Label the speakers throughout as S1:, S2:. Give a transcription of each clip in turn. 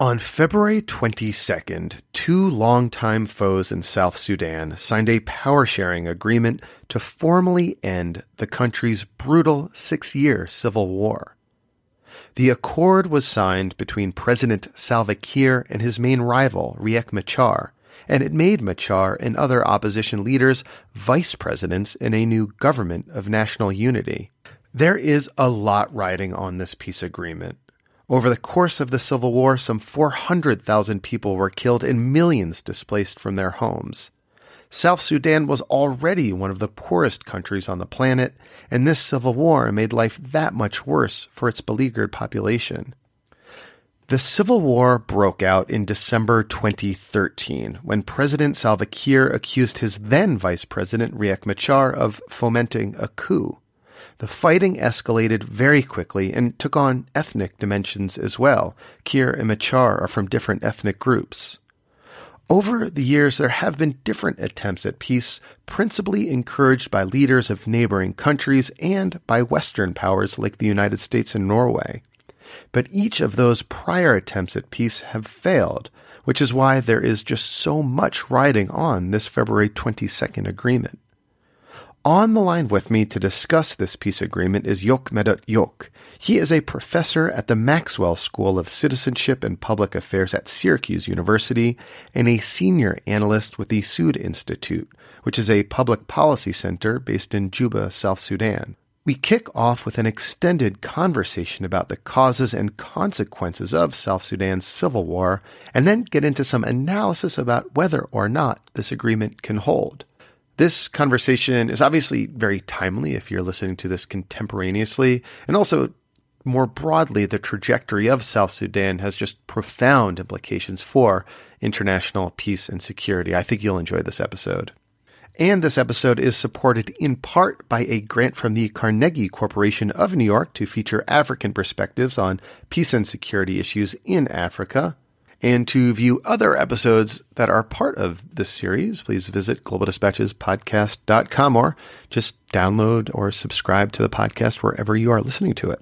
S1: On February 22nd, two longtime foes in South Sudan signed a power sharing agreement to formally end the country's brutal six year civil war. The accord was signed between President Salva Kiir and his main rival, Riek Machar, and it made Machar and other opposition leaders vice presidents in a new government of national unity. There is a lot riding on this peace agreement. Over the course of the Civil War, some 400,000 people were killed and millions displaced from their homes. South Sudan was already one of the poorest countries on the planet, and this civil war made life that much worse for its beleaguered population. The Civil War broke out in December 2013 when President Salva Kiir accused his then Vice President Riek Machar of fomenting a coup. The fighting escalated very quickly and took on ethnic dimensions as well. Kiir and Machar are from different ethnic groups. Over the years, there have been different attempts at peace, principally encouraged by leaders of neighboring countries and by Western powers like the United States and Norway. But each of those prior attempts at peace have failed, which is why there is just so much riding on this February 22nd agreement. On the line with me to discuss this peace agreement is Jok Madut Jok. He is a professor at the Maxwell School of Citizenship and Public Affairs at Syracuse University and a senior analyst with the Sudd Institute, which is a public policy center based in Juba, South Sudan. We kick off with an extended conversation about the causes and consequences of South Sudan's civil war, and then get into some analysis about whether or not this agreement can hold. This conversation is obviously very timely if you're listening to this contemporaneously, and also more broadly, the trajectory of South Sudan has just profound implications for international peace and security. I think you'll enjoy this episode. And this episode is supported in part by a grant from the Carnegie Corporation of New York to feature African perspectives on peace and security issues in Africa. And to view other episodes that are part of this series, please visit globaldispatchespodcast.com or just download or subscribe to the podcast wherever you are listening to it.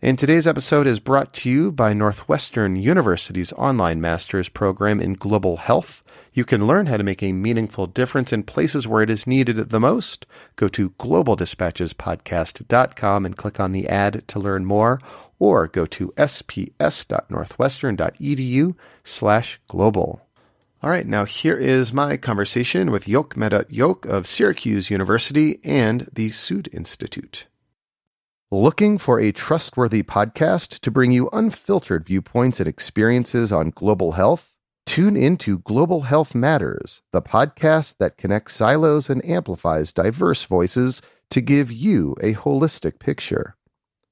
S1: And today's episode is brought to you by Northwestern University's online master's program in global health. You can learn how to make a meaningful difference in places where it is needed the most. Go to globaldispatchespodcast.com and click on the ad to learn more or go to sps.northwestern.edu slash global. All right, now here is my conversation with Jok Madut Jok of Syracuse University and the Sudd Institute. Looking for a trustworthy podcast to bring you unfiltered viewpoints and experiences on global health? Tune into Global Health Matters, the podcast that connects silos and amplifies diverse voices to give you a holistic picture.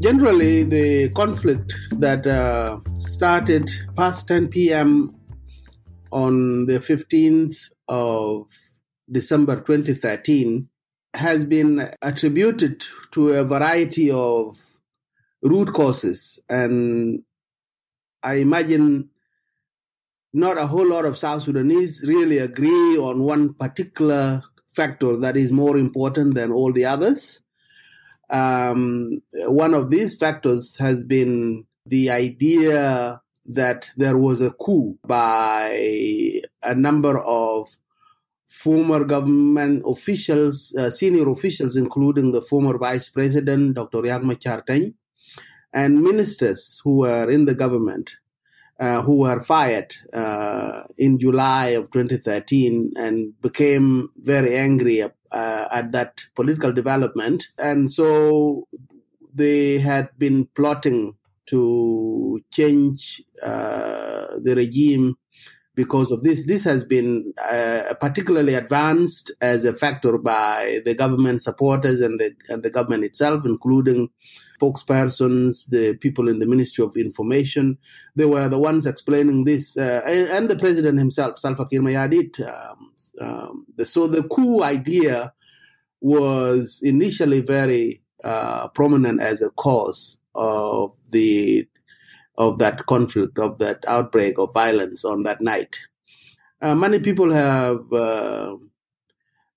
S2: Generally, the conflict that uh, started past 10 p.m. on the 15th of December 2013 has been attributed to a variety of root causes. And I imagine not a whole lot of South Sudanese really agree on one particular factor that is more important than all the others. Um, one of these factors has been the idea that there was a coup by a number of former government officials, uh, senior officials, including the former vice president, Dr. Riek Machar and ministers who were in the government uh, who were fired uh, in July of 2013 and became very angry uh, at that political development. And so they had been plotting to change uh, the regime because of this. This has been uh, particularly advanced as a factor by the government supporters and the, and the government itself, including spokespersons, the people in the Ministry of Information. They were the ones explaining this, uh, and, and, the president himself, Salva Kiir Mayardit. Um, um, so the coup idea was initially very uh, prominent as a cause of the of that conflict, of that outbreak of violence on that night. Uh, many people have uh,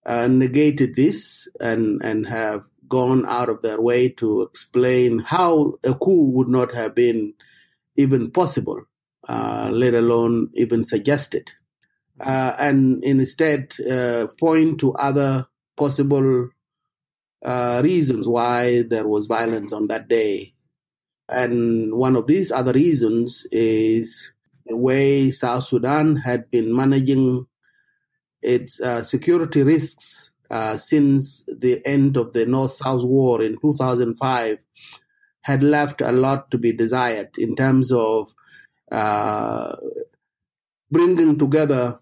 S2: uh, negated this and and have gone out of their way to explain how a coup would not have been even possible, uh, let alone even suggested, uh, and instead uh, point to other possible uh, reasons why there was violence on that day. And one of these other reasons is the way South Sudan had been managing its uh, security risks uh, since the end of the North South War in 2005 had left a lot to be desired in terms of uh, bringing together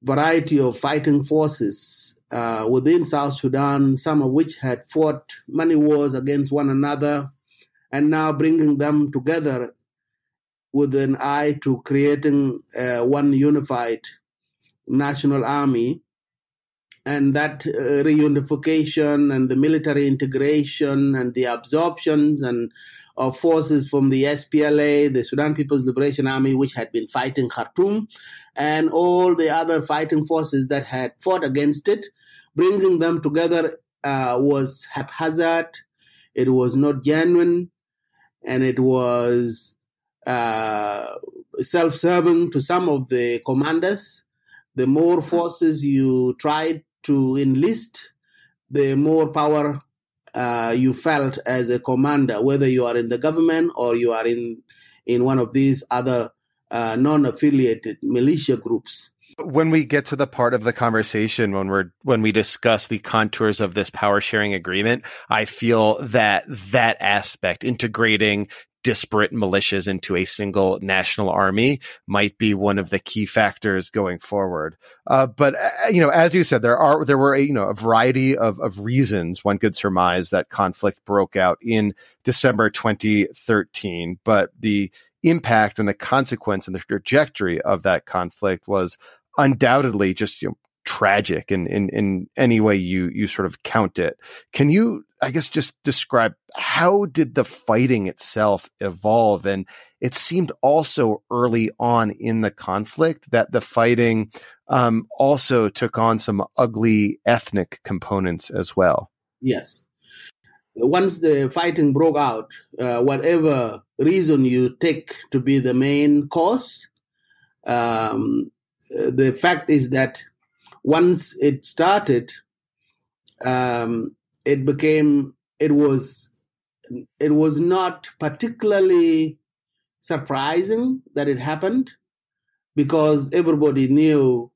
S2: variety of fighting forces uh, within South Sudan, some of which had fought many wars against one another, and now bringing them together with an eye to creating uh, one unified national army. And that uh, reunification and the military integration and the absorptions and of forces from the SPLA, the Sudan People's Liberation Army, which had been fighting Khartoum, and all the other fighting forces that had fought against it, bringing them together uh, was haphazard. It was not genuine, and it was uh, self-serving to some of the commanders. The more forces you tried to enlist, the more power uh, you felt as a commander, whether you are in the government or you are in in one of these other uh, non-affiliated militia groups.
S1: When we get to the part of the conversation when we're when we discuss the contours of this power sharing agreement, I feel that that aspect integrating disparate militias into a single national army might be one of the key factors going forward. Uh, but uh, you know, as you said, there are there were a, you know a variety of of reasons one could surmise that conflict broke out in December 2013. But the impact and the consequence and the trajectory of that conflict was undoubtedly just you know, tragic in, in, in any way you, you sort of count it. Can you, I guess, just describe how did the fighting itself evolve? And it seemed also early on in the conflict that the fighting um, also took on some ugly ethnic components as well.
S2: Yes. Once the fighting broke out, uh, whatever reason you take to be the main cause, um, the fact is that once it started, um, it became it was it was not particularly surprising that it happened because everybody knew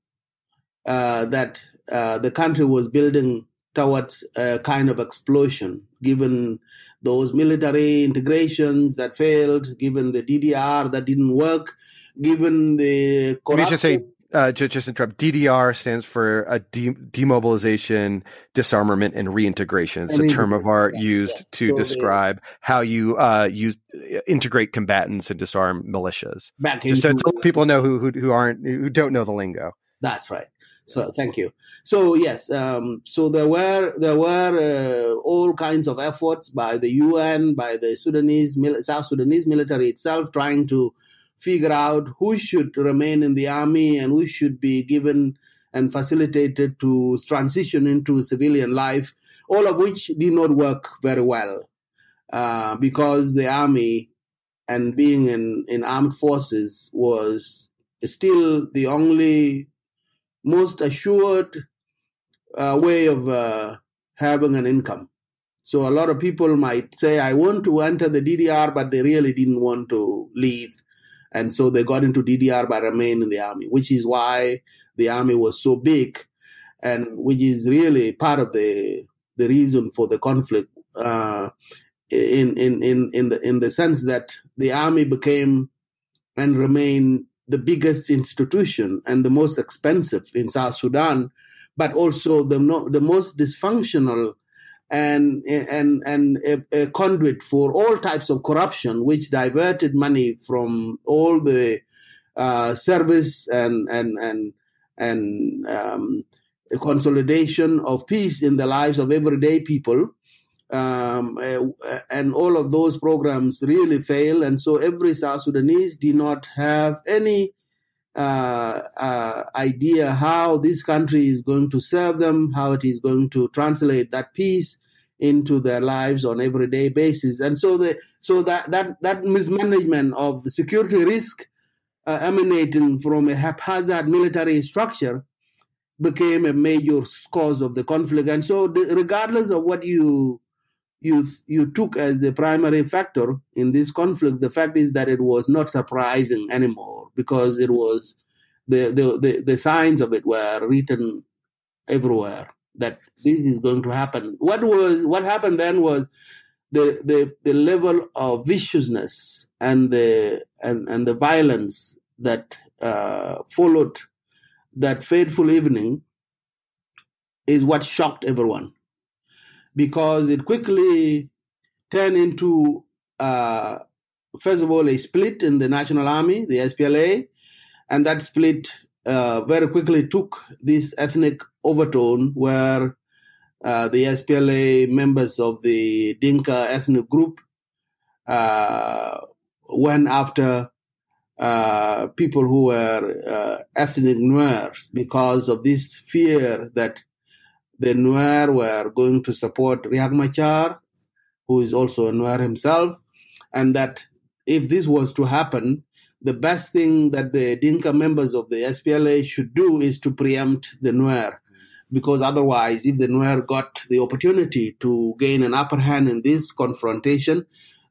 S2: uh, that uh, the country was building towards a kind of explosion, given those military integrations that failed, given the DDR that didn't work, given the
S1: corruption. Let me just say, uh, just, just interrupt. DDR stands for a de- demobilization, disarmament, and reintegration. It's a term of art used yes, to describe how you uh, you integrate combatants and disarm militias. Back just so people know who, who who aren't who don't know the lingo.
S2: That's right. So thank you. So yes, um, so there were there were uh, all kinds of efforts by the UN, by the Sudanese South Sudanese military itself, trying to figure out who should remain in the army and who should be given and facilitated to transition into civilian life. All of which did not work very well uh, because the army and being in, in armed forces was still the only most assured uh, way of uh, having an income. So a lot of people might say, I want to enter the DDR, but they really didn't want to leave. And so they got into DDR but remained in the army, which is why the army was so big and which is really part of the the reason for the conflict. Uh, in in in in the in the sense that the army became and remained the biggest institution and the most expensive in South Sudan, but also the no, the most dysfunctional and and and a, a, conduit for all types of corruption, which diverted money from all the uh, service and and and and um, consolidation of peace in the lives of everyday people. Um, uh, and all of those programs really fail, and so every South Sudanese did not have any uh, uh, idea how this country is going to serve them, how it is going to translate that peace into their lives on everyday basis, and so the so that that that mismanagement of security risk uh, emanating from a haphazard military structure became a major cause of the conflict, and so the, regardless of what you you you took as the primary factor in this conflict, the fact is that it was not surprising anymore because it was the the the, the signs of it were written everywhere that this is going to happen. What was what happened then was the the, the level of viciousness and the and, and the violence that uh, followed that fateful evening is what shocked everyone because it quickly turned into uh, first of all a split in the national army, the SPLA, and that split uh, very quickly took this ethnic overtone where uh, the SPLA members of the Dinka ethnic group uh, went after uh, people who were uh, ethnic Nuers because of this fear that the Nuer were going to support Riek Machar, who is also a Nuer himself, and that if this was to happen, the best thing that the Dinka members of the SPLA should do is to preempt the Nuer. Because otherwise, if the Nuer got the opportunity to gain an upper hand in this confrontation,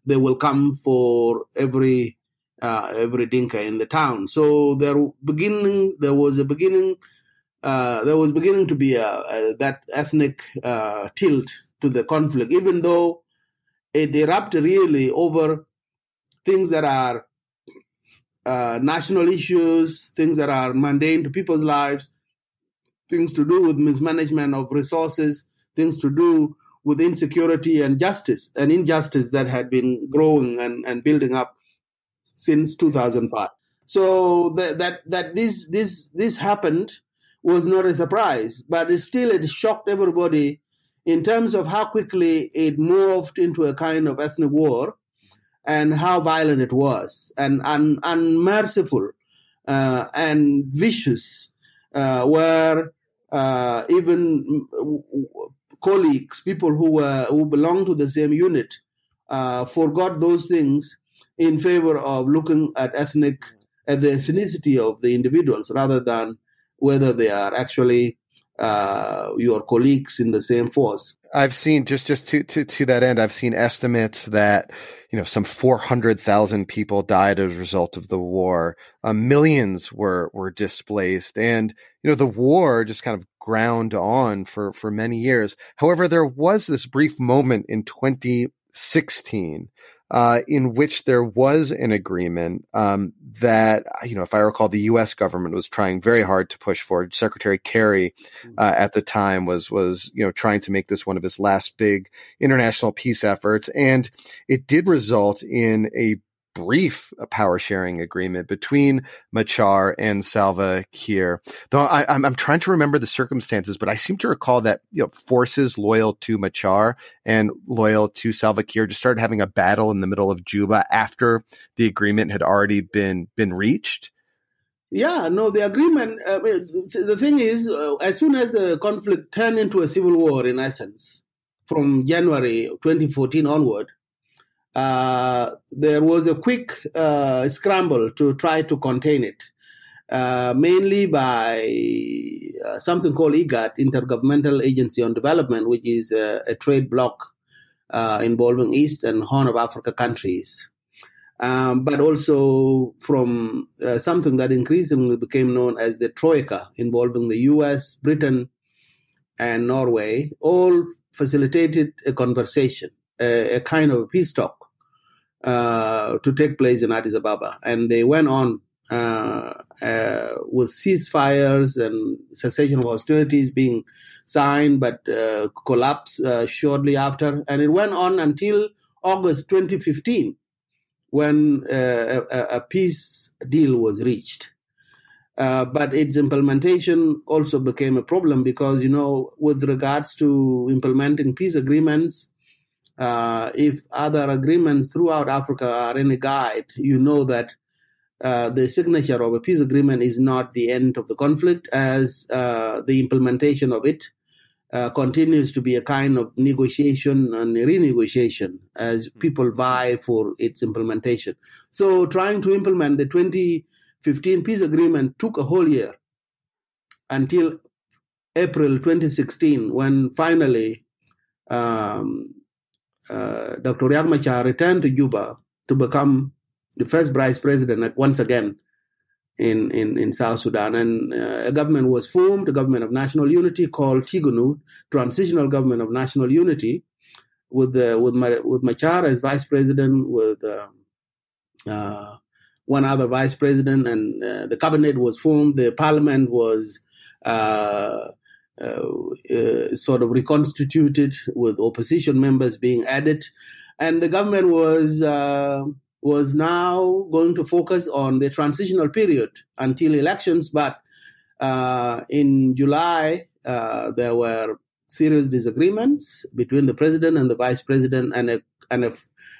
S2: they will come for every uh, every Dinka in the town. So there beginning there was a beginning uh, there was beginning to be a, a, that ethnic uh, tilt to the conflict, even though it erupted really over things that are uh, national issues, things that are mundane to people's lives, things to do with mismanagement of resources, things to do with insecurity and justice, and injustice that had been growing and, and building up since 2005. So that that that this this this happened was not a surprise, but it still it shocked everybody in terms of how quickly it morphed into a kind of ethnic war and how violent it was and un, unmerciful uh, and vicious, uh, where uh, even colleagues, people who were who belonged to the same unit, uh, forgot those things in favor of looking at ethnic at the ethnicity of the individuals rather than whether they are actually uh, your colleagues in the same force.
S1: I've seen just just to to to that end, I've seen estimates that you know some four hundred thousand people died as a result of the war. Uh, millions were were displaced, and you know the war just kind of ground on for for many years. However, there was this brief moment in 2016 uh, in which there was an agreement um, that, you know, if I recall, the U.S. government was trying very hard to push forward. Secretary Kerry mm-hmm. uh, at the time was was you know trying to make this one of his last big international peace efforts, and it did result in a brief power sharing agreement between Machar and Salva Kiir. Though I, am trying to remember the circumstances, but I seem to recall that you know forces loyal to Machar and loyal to Salva Kiir just started having a battle in the middle of Juba after the agreement had already been been reached.
S2: Yeah, no, the agreement. Uh, the thing is, uh, as soon as the conflict turned into a civil war, in essence, from January 2014 onward, uh, there was a quick uh, scramble to try to contain it, uh, mainly by uh, something called IGAD, Intergovernmental Agency on Development, which is a, trade bloc uh, involving East and Horn of Africa countries. Um, but also from uh, something that increasingly became known as the Troika, involving the US, Britain, and Norway all facilitated a conversation, a kind of peace talk uh, to take place in Addis Ababa. And they went on uh, uh, with ceasefires and cessation of hostilities being signed, but uh, collapsed uh, shortly after. And it went on until August 2015 when a, a, peace deal was reached. But its implementation also became a problem because, you know, with regards to implementing peace agreements, uh, if other agreements throughout Africa are any guide, you know that uh, the signature of a peace agreement is not the end of the conflict, as uh, the implementation of it uh, continues to be a kind of negotiation and renegotiation as hmm. people vie for its implementation. So, trying to implement the 2015 peace agreement took a whole year until April 2016, when finally um, uh, Dr. Riek Machar returned to Juba to become the first vice president once again in, in, in South Sudan. And uh, a government was formed, a government of national unity called Tigunu, Transitional Government of National Unity, with, the, with, with Machar as vice president, with um, uh, one other vice president, and uh, the cabinet was formed. The parliament was uh, uh, uh, sort of reconstituted, with opposition members being added, and the government was was now going to focus on the transitional period until elections. But uh, in July, uh, there were serious disagreements between the president and the vice president, and a and a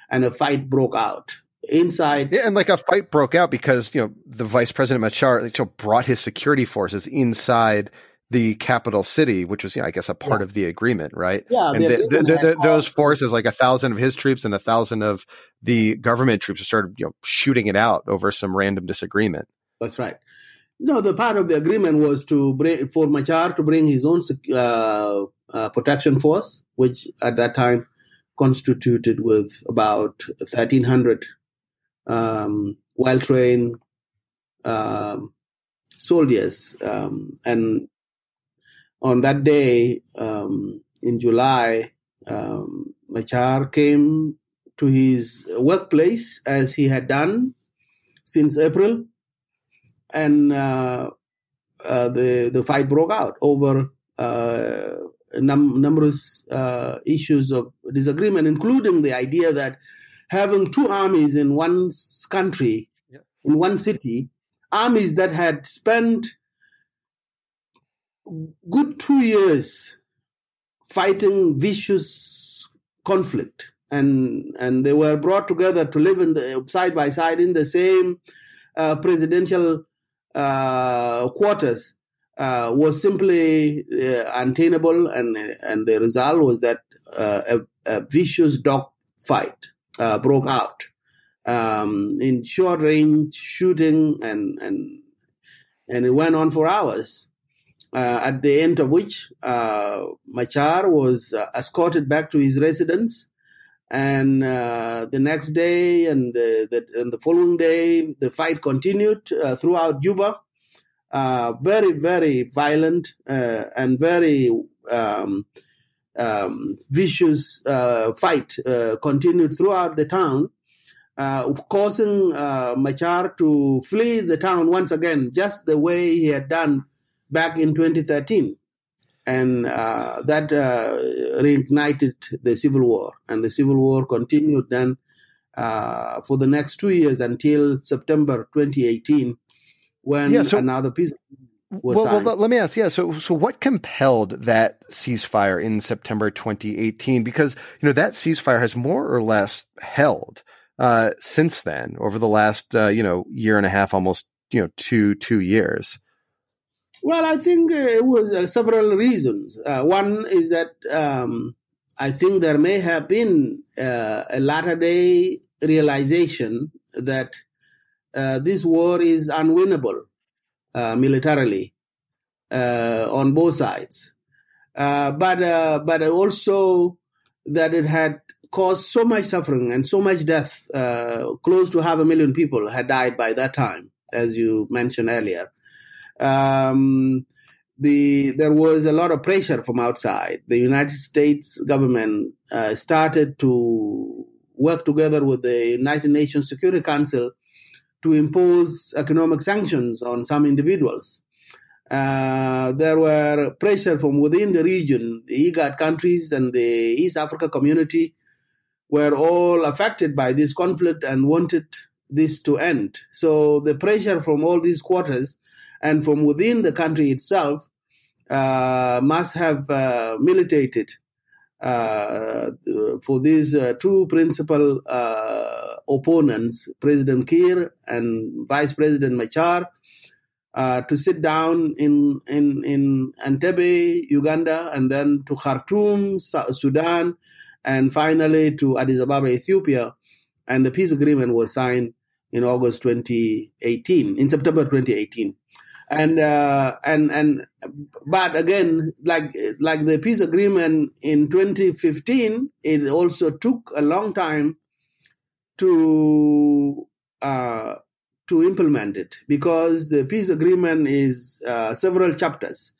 S2: and a fight broke out inside.
S1: Yeah, and like a fight broke out because you know the vice president Machar brought his security forces inside the capital city, which was, you know, I guess, a part yeah. of the agreement, right?
S2: Yeah,
S1: and the, the, the, those forces, like a thousand of his troops and a thousand of the government troops, started, you know, shooting it out over some random disagreement.
S2: That's right. No, the part of the agreement was to bring for Machar to bring his own uh, uh, protection force, which at that time constituted with about thirteen hundred um, well trained um, soldiers, um, and on that day um, in July, um, Machar came to his workplace as he had done since April, and uh, uh, the the fight broke out over uh, num- numerous uh, issues of disagreement, including the idea that having two armies in one country, in one city, armies that had spent good two years fighting vicious conflict. And and they were brought together to live in the side by side in the same uh, presidential uh, quarters uh, was simply uh, untenable. And and the result was that uh, a, a, vicious dog fight uh, broke out um, in short range shooting and and and it went on for hours at the end of which uh, Machar was uh, escorted back to his residence. And uh, the next day and the, the, and the following day, the fight continued uh, throughout Juba. Uh, very, very violent and very um, um, vicious fight continued throughout the town. Uh, causing uh, Machar to flee the town once again, just the way he had done back in 2013. And uh, that uh, reignited the civil war. And the civil war continued then uh, for the next two years until September 2018, when yeah, so- another peace well,
S1: well, let me ask. Yeah. So, so what compelled that ceasefire in September 2018? Because, you know, that ceasefire has more or less held, uh, since then over the last, uh, you know, year and a half, almost, you know, two, two years.
S2: Well, I think uh, it was uh, several reasons. Uh, one is that um, I think there may have been uh, a latter day realization that uh, this war is unwinnable uh, militarily on both sides, but but also that it had caused so much suffering and so much death. close to half a million people had died by that time, as you mentioned earlier um, the there was a lot of pressure from outside. The United States government uh, started to work together with the United Nations Security Council to impose economic sanctions on some individuals. Uh, there were pressure from within the region. The IGAD countries and the East Africa community were all affected by this conflict and wanted this to end. So the pressure from all these quarters and from within the country itself uh, must have uh, militated uh, for these two principal opponents, President Kiir and Vice President Machar, uh, to sit down in, in, in Entebbe, Uganda, and then to Khartoum, Sudan, and finally to Addis Ababa, Ethiopia. And the peace agreement was signed in August 2018, in September 2018. And uh, and and but again, like like the peace agreement in 2015, it also took a long time to uh, to implement it because the peace agreement is uh, several chapters,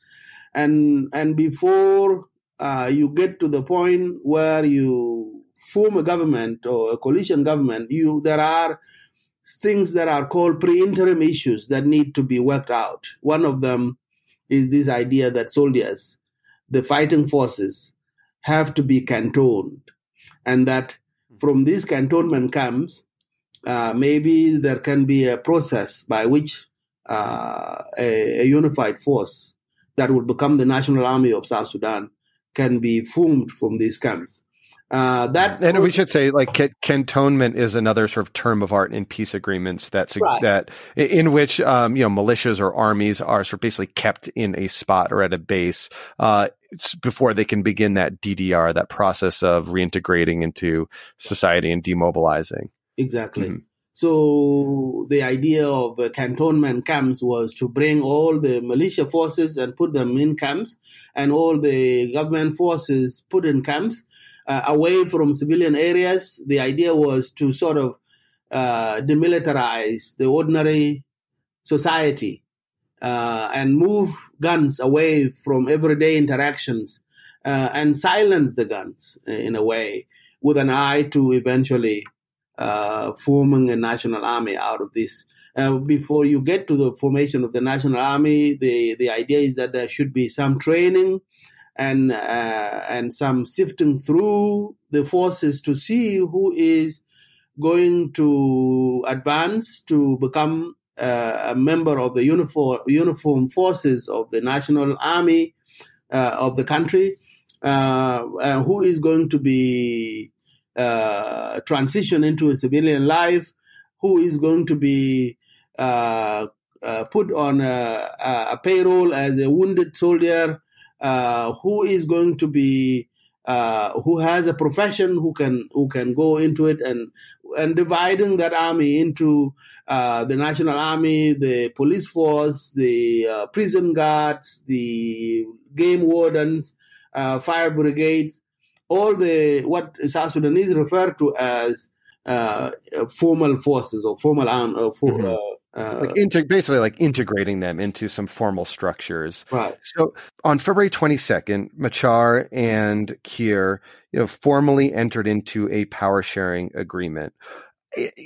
S2: and and before uh, you get to the point where you form a government or a coalition government, you there are things that are called pre-interim issues that need to be worked out. One of them is this idea that soldiers, the fighting forces, have to be cantoned, and that from these cantonment camps, uh, maybe there can be a process by which uh, a, a, unified force that will become the national army of South Sudan can be formed from these camps. Uh, that
S1: and we should say like cantonment is another sort of term of art in peace agreements that's right. that in which um, you know militias or armies are sort of basically kept in a spot or at a base uh, before they can begin that DDR that process of reintegrating into society and demobilizing.
S2: Exactly. Mm-hmm. So the idea of uh, cantonment camps was to bring all the militia forces and put them in camps, and all the government forces put in camps uh, away from civilian areas. The idea was to sort of uh, demilitarize the ordinary society uh, and move guns away from everyday interactions uh, and silence the guns in a way with an eye to eventually uh, forming a national army out of this. Uh, before you get to the formation of the national army, the, the idea is that there should be some training and uh, and some sifting through the forces to see who is going to advance to become uh, a member of the uniform uniform forces of the national army uh, of the country, uh, who is going to be uh, transition into a civilian life, who is going to be uh, put on a, a, payroll as a wounded soldier, uh, who is going to be uh, who has a profession who can who can go into it and and dividing that army into uh, the national army, the police force, the prison guards, the game wardens, fire brigades, all the what South Sudanese refer to as uh, formal forces or formal arm, uh, for, mm-hmm. Uh,
S1: like inter- basically like integrating them into some formal structures.
S2: Right.
S1: So on February 22nd, Machar and Kiir, you know, formally entered into a power sharing agreement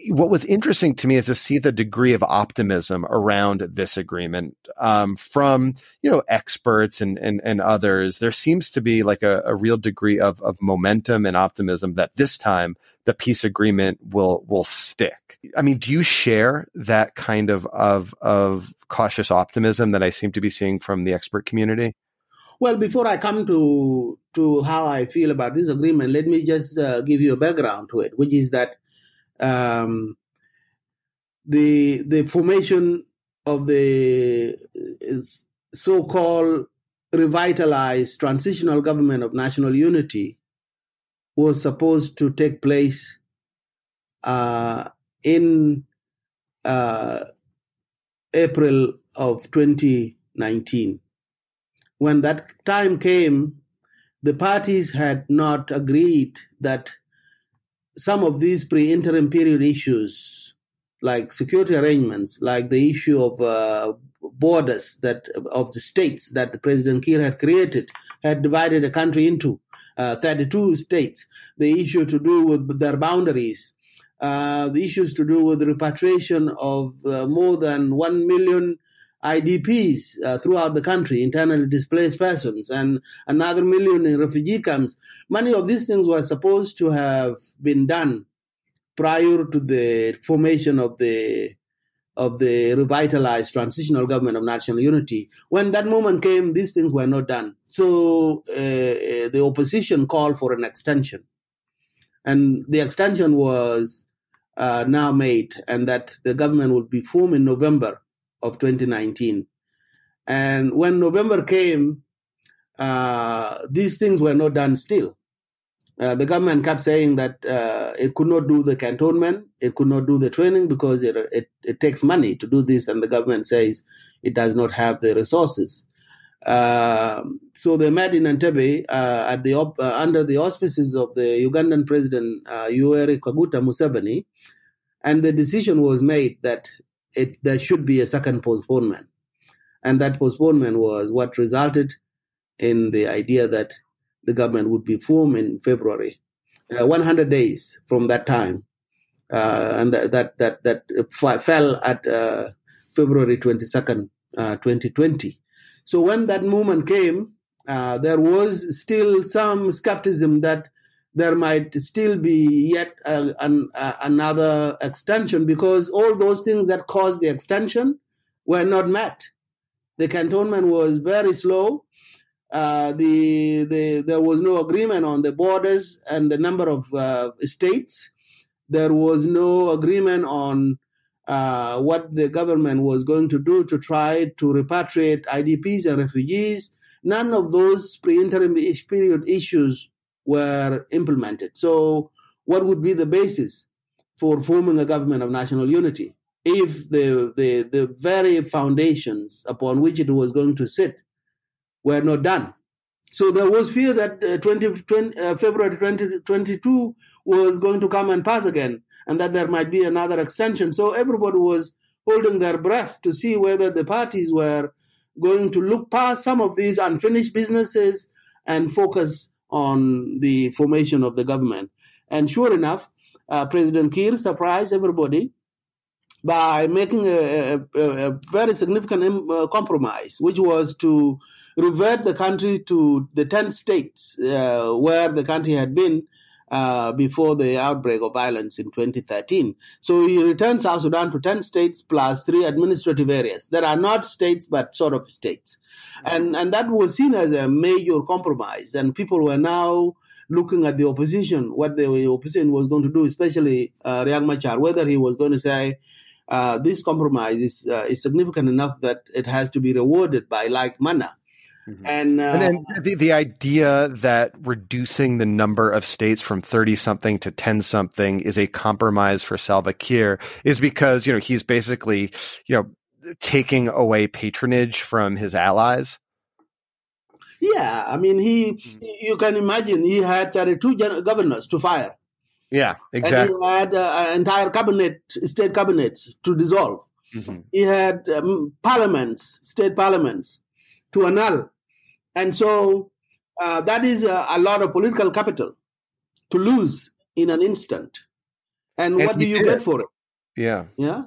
S1: what was interesting to me is to see the degree of optimism around this agreement um, from you know experts and, and and others. There seems to be like a, a, real degree of of momentum and optimism that this time the peace agreement will will stick. I mean, do you share that kind of of of cautious optimism that I seem to be seeing from the expert community?
S2: Well, before I come to to how I feel about this agreement, let me just uh, give you a background to it, which is that um, the the formation of the so-called revitalized transitional government of national unity was supposed to take place uh, in uh, April of 2019. When that time came, the parties had not agreed that some of these pre-interim period issues like security arrangements, like the issue of uh, borders that of the states that the President Kiir had created, had divided the country into uh, 32 states. The issue to do with their boundaries, uh, the issues to do with repatriation of uh, more than 1 million IDPs uh, throughout the country, internally displaced persons, and another million in refugee camps. Many of these things were supposed to have been done prior to the formation of the of the revitalized transitional government of national unity. When that moment came, these things were not done. So uh, uh the opposition called for an extension, and the extension was uh, now made, and that the government would be formed in November of 2019. And when November came, uh, these things were not done still. Uh, the government kept saying that uh, it could not do the cantonment, it could not do the training because it, it, it, takes money to do this, and the government says it does not have the resources. Um, so they met in Entebbe uh, at the op- uh, under the auspices of the Ugandan President uh, Yoweri Kaguta Museveni, and the decision was made that it, there should be a second postponement, and that postponement was what resulted in the idea that the government would be formed in February, uh, 100 days from that time, uh, and that that that, that f- fell at uh, February 22nd, 2020. Uh, so when that moment came, uh, there was still some skepticism that there might still be yet an, another extension because all those things that caused the extension were not met. The cantonment was very slow uh, the, the, there was no agreement on the borders and the number of uh, states. There was no agreement on uh, what the government was going to do to try to repatriate IDPs and refugees. None of those pre-interim period issues were implemented. So, what would be the basis for forming a government of national unity if the the, the very foundations upon which it was going to sit were not done. So there was fear that uh, 20, 20 uh, February 2022 was going to come and pass again, and that there might be another extension. So everybody was holding their breath to see whether the parties were going to look past some of these unfinished businesses and focus on the formation of the government. And sure enough, uh, President Kiir surprised everybody by making a, a, a very significant um, uh, compromise, which was to revert the country to the 10 states uh, where the country had been uh, before the outbreak of violence in 2013. So he returned South Sudan to 10 states plus three administrative areas that are not states but sort of states. And, and that was seen as a major compromise. And people were now looking at the opposition, what the opposition was going to do, especially uh, Riek Machar, whether he was going to say, uh, this compromise is, uh, is significant enough that it has to be rewarded by like manner.
S1: Mm-hmm. And, uh, and then the, the idea that reducing the number of states from 30 something to 10 something is a compromise for Salva Kiir is because, you know, he's basically, you know, taking away patronage from his allies.
S2: Yeah, I mean, he, mm-hmm. you can imagine he had 32 governors to fire.
S1: Yeah, exactly.
S2: And he had uh, an entire cabinet, state cabinets to dissolve. Mm-hmm. He had um, parliaments, state parliaments to annul. And so uh, that is a, a, lot of political capital to lose in an instant. And, and what do you did. get for it?
S1: Yeah.
S2: Yeah.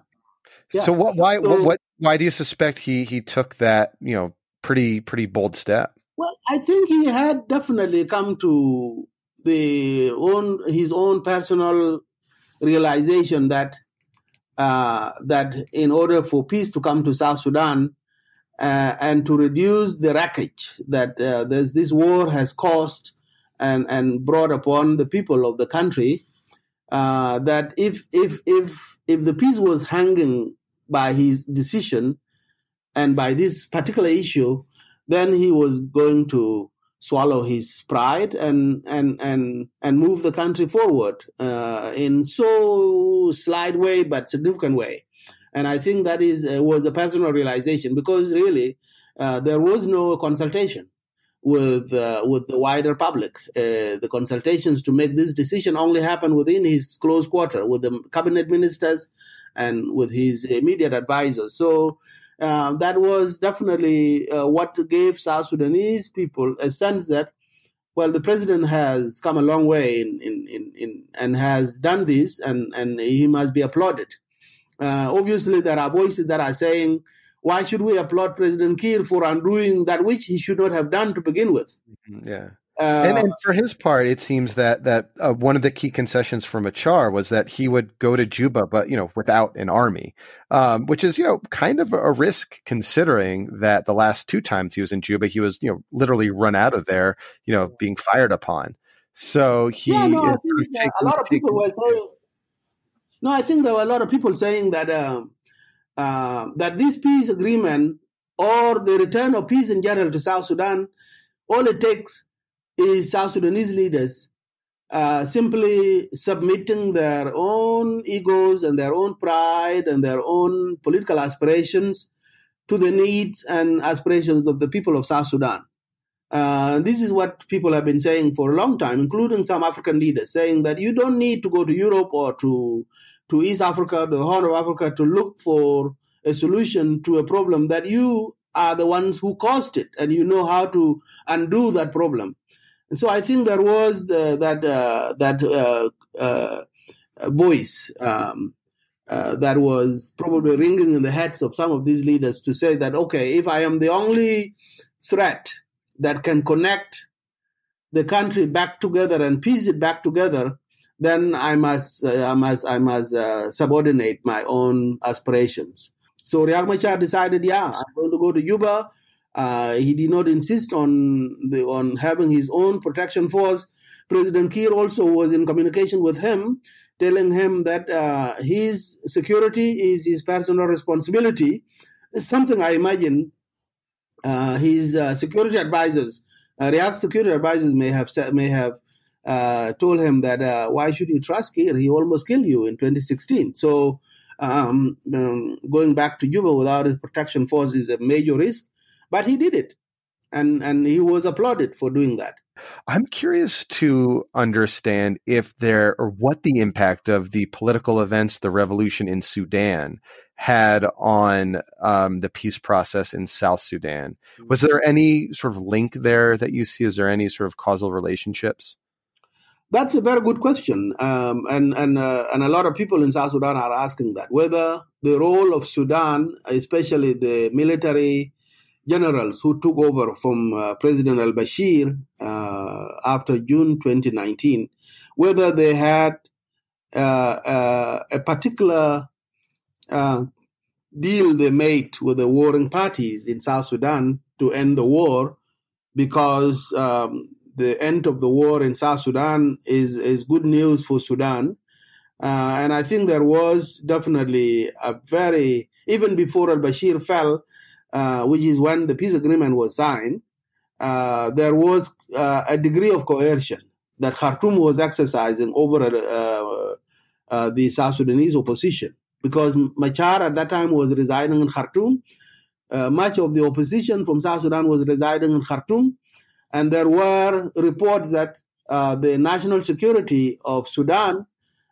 S1: yeah. So what? Why? So, what, what? Why do you suspect he he took that? You know, pretty pretty bold step.
S2: Well, I think he had definitely come to the own his own personal realization that uh, that in order for peace to come to South Sudan uh, and to reduce the wreckage that uh, this war has caused and, and brought upon the people of the country, uh, that if if if if the peace was hanging by his decision and by this particular issue, then he was going to swallow his pride and and and and move the country forward uh, in so slight way but significant way and i think that is uh, was a personal realization because really uh, there was no consultation with uh, with the wider public. Uh, the consultations to make this decision only happen within his close quarter with the cabinet ministers and with his immediate advisors. So uh, that was definitely uh, what gave South Sudanese people a sense that, well, the president has come a long way in, in, in, in and has done this, and, and he must be applauded. Uh, obviously, there are voices that are saying, why should we applaud President Kiir for undoing that which he should not have done to begin with?
S1: Mm-hmm, yeah. Uh, and, and, for his part, it seems that that uh, one of the key concessions for Machar was that he would go to Juba, but you know, without an army, um, which is you know kind of a risk considering that the last two times he was in Juba, he was you know literally run out of there, you know, being fired upon. So he,
S2: yeah, no, think, taking, a lot of people were saying. No, I think there were a lot of people saying that um, uh, that this peace agreement or the return of peace in general to South Sudan, all it takes is South Sudanese leaders uh, simply submitting their own egos and their own pride and their own political aspirations to the needs and aspirations of the people of South Sudan. Uh, this is what people have been saying for a long time, including some African leaders, saying that you don't need to go to Europe or to to East Africa, the Horn of Africa, to look for a solution to a problem that you are the ones who caused it, and you know how to undo that problem. And so I think there was the, that uh, that uh, uh, voice um, uh, that was probably ringing in the heads of some of these leaders to say that okay, if I am the only threat that can connect the country back together and piece it back together, then I must uh, I must I must uh, subordinate my own aspirations. So Riek Machar decided, yeah, I'm going to go to Juba uh, he did not insist on the, on having his own protection force. President Kiir also was in communication with him, telling him that uh, his security is his personal responsibility. It's something I imagine uh, his uh, security advisors, uh, Riek security advisors, may have said, may have uh, told him that uh, why should you trust Kiir? He almost killed you in 2016. So. Um, um, going back to Juba without his protection force is a major risk. But he did it, and and he was applauded for doing that.
S1: I'm curious to understand if there or what the impact of the political events, the revolution in Sudan, had on um, the peace process in South Sudan. Was there any sort of link there that you see? Is there any sort of causal relationships?
S2: That's a very good question, um, and and uh, and a lot of people in South Sudan are asking that whether the role of Sudan, especially the military generals who took over from uh, President al Bashir uh, after June 2019, whether they had uh, uh a particular uh, deal they made with the warring parties in South Sudan to end the war, because um, the end of the war in South Sudan is, is good news for Sudan. Uh, and I think there was definitely a very, even before al Bashir fell, uh, which is when the peace agreement was signed, uh, there was uh, a degree of coercion that Khartoum was exercising over uh, uh, the South Sudanese opposition. Because Machar at that time was residing in Khartoum, much of the opposition from South Sudan was residing in Khartoum, and there were reports that the national security of Sudan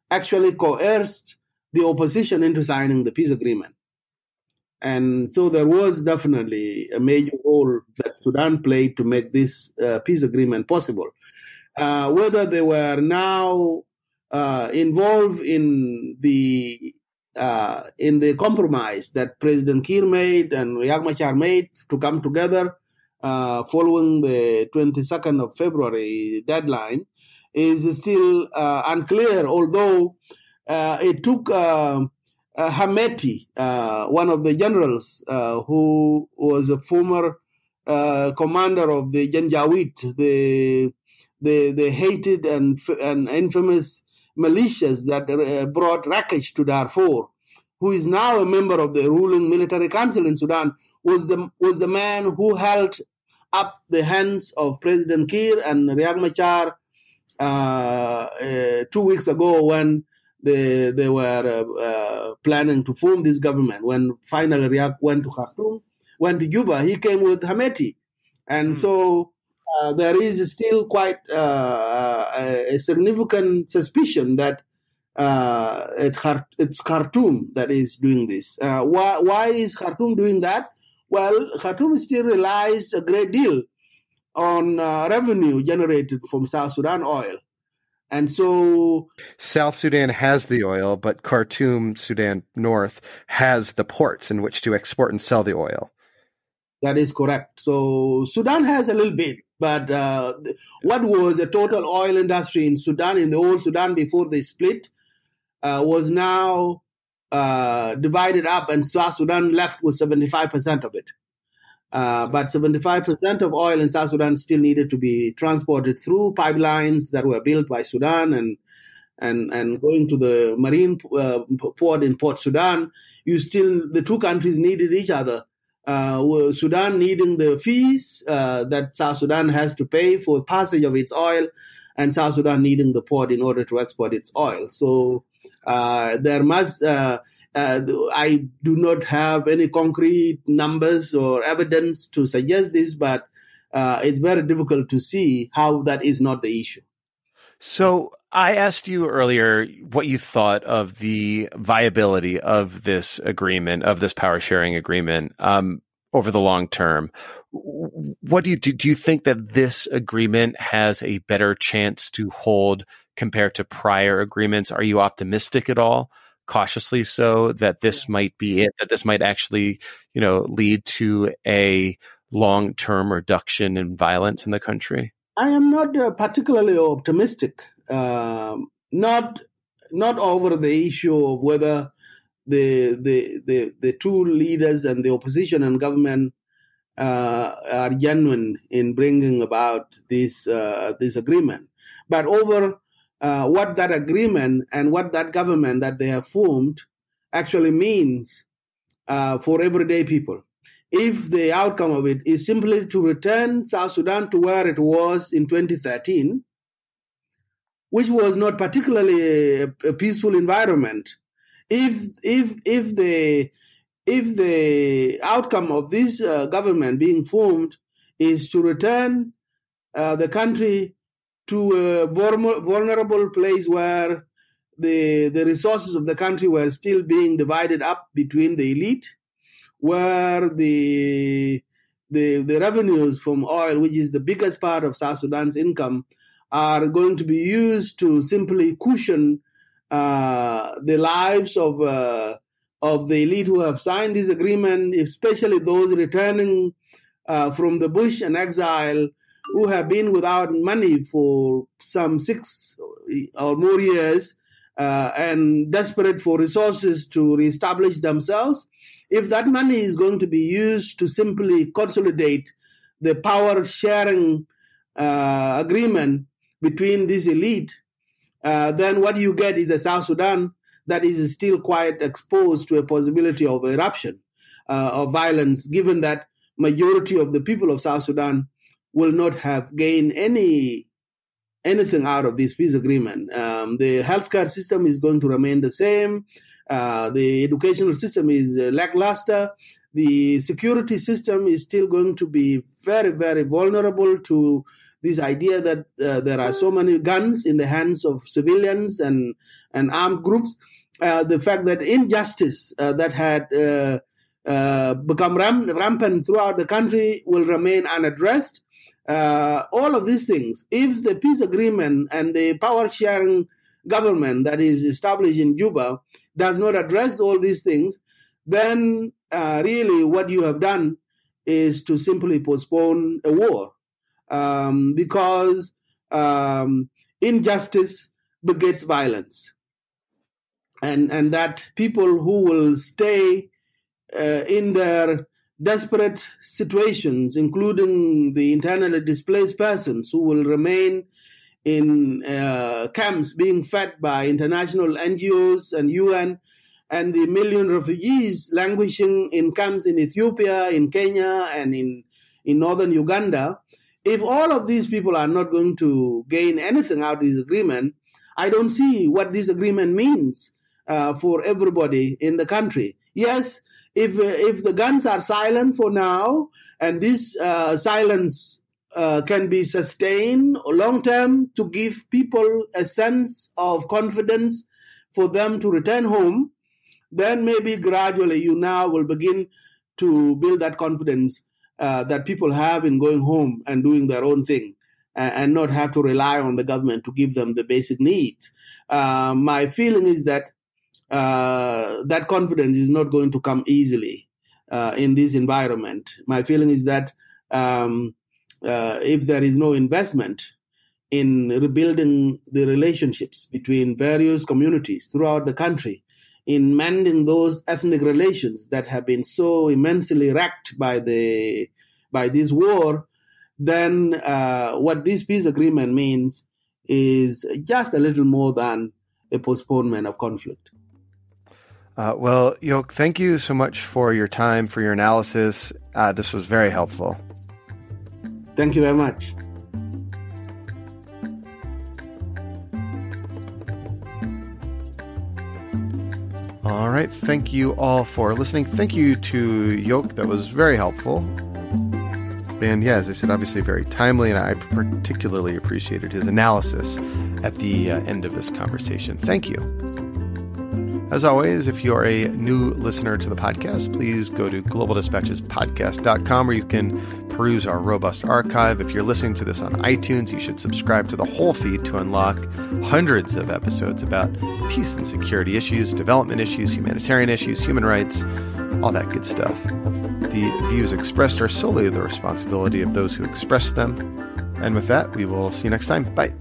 S2: actually coerced the opposition into signing the peace agreement. And so there was definitely a major role that Sudan played to make this uh, peace agreement possible. Uh, whether they were now uh, involved in the uh, in the compromise that President Kiir made and Riek Machar made to come together uh, following the 22nd of February deadline is still uh, unclear, although it took uh, Hameti, uh, one of the generals uh, who was a former uh, commander of the Janjaweed, the the, the hated and, and infamous militias that uh, brought wreckage to Darfur, who is now a member of the ruling military council in Sudan, was the was the man who held up the hands of President Kiir and Riek Machar uh, two weeks ago when they they were uh, uh, planning to form this government. When finally Riek went to Khartoum, went to Juba, he came with Hameti, and mm. so uh, there is still quite uh, a significant suspicion that uh, it's Khartoum that is doing this. Uh, why, why is Khartoum doing that? Well, Khartoum still relies a great deal on uh, revenue generated from South Sudan oil. And so
S1: South Sudan has the oil, but Khartoum, Sudan North, has the ports in which to export and sell the oil.
S2: That is correct. So Sudan has a little bit, but uh, what was a total oil industry in Sudan, in the old Sudan before they split, uh, was now uh, divided up, and South Sudan left with 75% of it. Uh, but 75% of oil in South Sudan still needed to be transported through pipelines that were built by Sudan and and and going to the marine uh, port in Port Sudan. You still the two countries needed each other. Uh, Sudan needing the fees uh, that South Sudan has to pay for passage of its oil, and South Sudan needing the port in order to export its oil. So there must uh, uh, I do not have any concrete numbers or evidence to suggest this, but uh, it's very difficult to see how that is not the issue.
S1: So I asked you earlier what you thought of the viability of this agreement, of this power sharing agreement, um, over the long term. What do you do? Do you think that this agreement has a better chance to hold compared to prior agreements? Are you optimistic at all? cautiously so that this might be it, that this might actually, you know, lead to a long term reduction in violence in the country?
S2: I am not uh, particularly optimistic. Um, not not over the issue of whether the the the, the two leaders and the opposition and government uh, are genuine in bringing about this uh, this agreement, but over uh, what that agreement and what that government that they have formed actually means uh, for everyday people. If the outcome of it is simply to return South Sudan to where it was in 2013, which was not particularly a, a peaceful environment, if if if the if the outcome of this uh, government being formed is to return uh, the country to a vulnerable place where the, the resources of the country were still being divided up between the elite, where the, the, the revenues from oil, which is the biggest part of South Sudan's income, are going to be used to simply cushion uh, the lives of uh, of the elite who have signed this agreement, especially those returning uh, from the bush and exile who have been without money for some six or more years uh, and desperate for resources to reestablish themselves, if that money is going to be used to simply consolidate the power sharing uh, agreement between this elite, uh, then what you get is a South Sudan that is still quite exposed to a possibility of eruption uh, of violence, given that majority of the people of South Sudan will not have gained any anything out of this peace agreement. Um, the healthcare system is going to remain the same. Uh, the educational system is uh, lackluster. The security system is still going to be very, very vulnerable to this idea that uh, there are so many guns in the hands of civilians and, and armed groups. Uh, the fact that injustice uh, that had become ram- rampant throughout the country will remain unaddressed uh, all of these things, if the peace agreement and the power sharing government that is established in Juba does not address all these things, then uh, really what you have done is to simply postpone a war um, because um, injustice begets violence. And, and that people who will stay uh, in their desperate situations, including the internally displaced persons who will remain in uh, camps being fed by international NGOs and UN, and the million refugees languishing in camps in Ethiopia, in Kenya, and in, in northern Uganda. If all of these people are not going to gain anything out of this agreement, I don't see what this agreement means uh, for everybody in the country. Yes, if if the guns are silent for now, and this uh, silence uh, can be sustained long term to give people a sense of confidence for them to return home, then maybe gradually you now will begin to build that confidence uh, that people have in going home and doing their own thing and, and not have to rely on the government to give them the basic needs. Uh, my feeling is that uh, that confidence is not going to come easily uh, in this environment. My feeling is that um, uh, if there is no investment in rebuilding the relationships between various communities throughout the country, in mending those ethnic relations that have been so immensely wrecked by the by this war, then uh, what this peace agreement means is just a little more than a postponement of conflict.
S1: Uh, well, Jok, thank you so much for your time, for your analysis. Uh, this was very helpful.
S2: Thank you very much.
S1: All right. Thank you all for listening. Thank you to Jok. That was very helpful. And yeah, as I said, obviously very timely, and I particularly appreciated his analysis at the uh, end of this conversation. Thank you. As always, if you're a new listener to the podcast, please go to globaldispatchespodcast.com where you can peruse our robust archive. If you're listening to this on iTunes, you should subscribe to the whole feed to unlock hundreds of episodes about peace and security issues, development issues, humanitarian issues, human rights, all that good stuff. The views expressed are solely the responsibility of those who express them. And with that, we will see you next time. Bye.